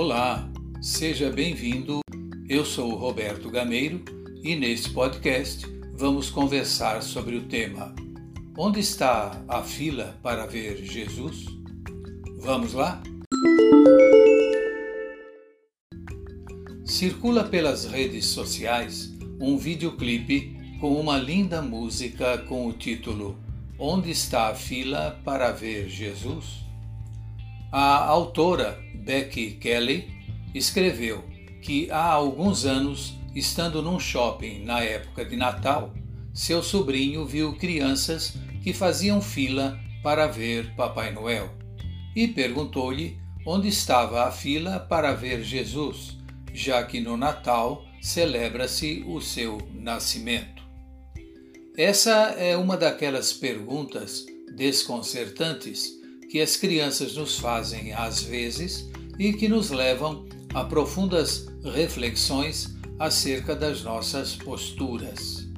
Olá, seja bem-vindo. Eu sou Roberto Gameiro e neste podcast vamos conversar sobre o tema Onde está a fila para ver Jesus? Vamos lá? Circula pelas redes sociais um videoclipe com uma linda música com o título Onde está a fila para ver Jesus? A autora Becky Kelly escreveu que há alguns anos, estando num shopping na época de Natal, seu sobrinho viu crianças que faziam fila para ver Papai Noel e perguntou-lhe onde estava a fila para ver Jesus, já que no Natal celebra-se o seu nascimento. Essa é uma daquelas perguntas desconcertantes que as crianças nos fazem às vezes e que nos levam a profundas reflexões acerca das nossas posturas.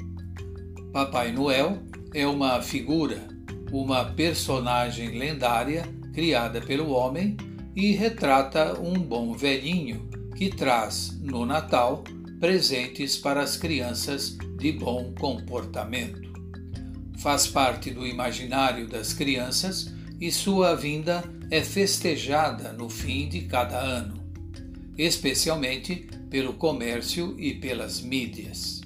Papai Noel é uma figura, uma personagem lendária criada pelo homem e retrata um bom velhinho que traz no Natal presentes para as crianças de bom comportamento. Faz parte do imaginário das crianças e sua vinda é festejada no fim de cada ano, especialmente pelo comércio e pelas mídias.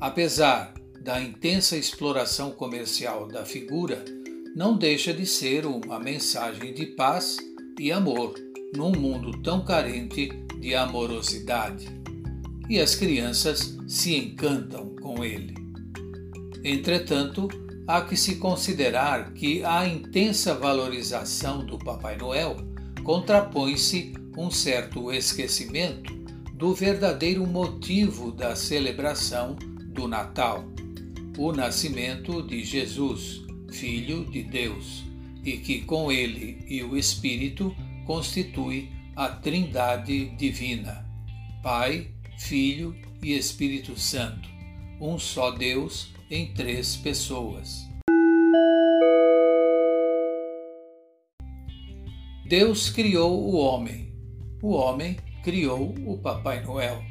Apesar da intensa exploração comercial da figura, não deixa de ser uma mensagem de paz e amor num mundo tão carente de amorosidade. E as crianças se encantam com ele. Entretanto, há que se considerar que a intensa valorização do Papai Noel contrapõe-se um certo esquecimento do verdadeiro motivo da celebração do Natal, o nascimento de Jesus, Filho de Deus, e que com ele e o Espírito constitui a Trindade Divina, Pai, Filho e Espírito Santo, um só Deus em três pessoas. Deus criou o homem. O homem criou o Papai Noel.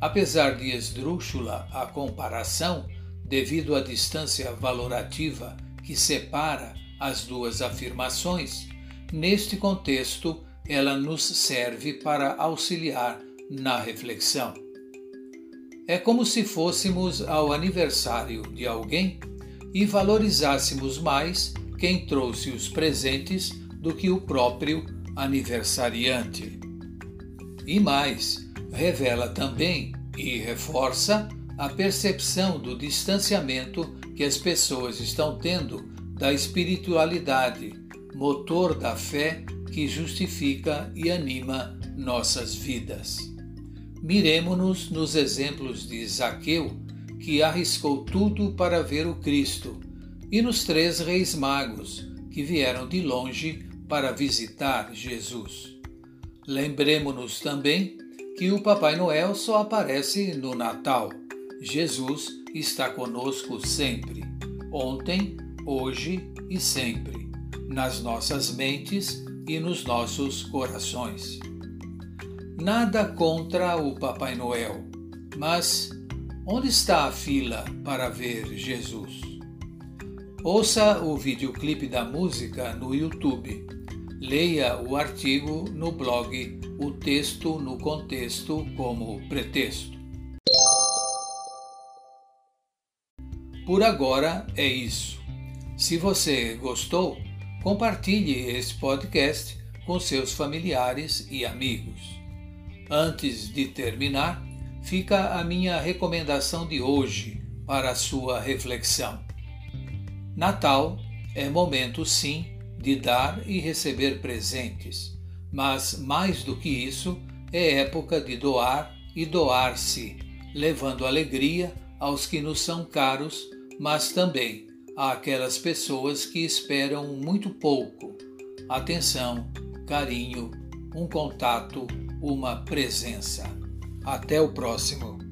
Apesar de esdrúxula a comparação, devido à distância valorativa que separa as duas afirmações, neste contexto ela nos serve para auxiliar na reflexão. É como se fôssemos ao aniversário de alguém e valorizássemos mais quem trouxe os presentes do que o próprio aniversariante. E mais, revela também e reforça a percepção do distanciamento que as pessoas estão tendo da espiritualidade, motor da fé que justifica e anima nossas vidas. Miremo-nos nos exemplos de Zaqueu, que arriscou tudo para ver o Cristo, e nos três reis magos, que vieram de longe para visitar Jesus. Lembremos-nos também que o Papai Noel só aparece no Natal. Jesus está conosco sempre, ontem, hoje e sempre, nas nossas mentes e nos nossos corações. Nada contra o Papai Noel, mas onde está a fila para ver Jesus? Ouça o videoclipe da música no YouTube. Leia o artigo no blog O Texto no Contexto como Pretexto. Por agora é isso. Se você gostou, compartilhe esse podcast com seus familiares e amigos. Antes de terminar, fica a minha recomendação de hoje para a sua reflexão. Natal é momento, sim, de dar e receber presentes, mas mais do que isso, é época de doar e doar-se, levando alegria aos que nos são caros, mas também àquelas pessoas que esperam muito pouco. Atenção, carinho, um contato uma presença. Até o próximo.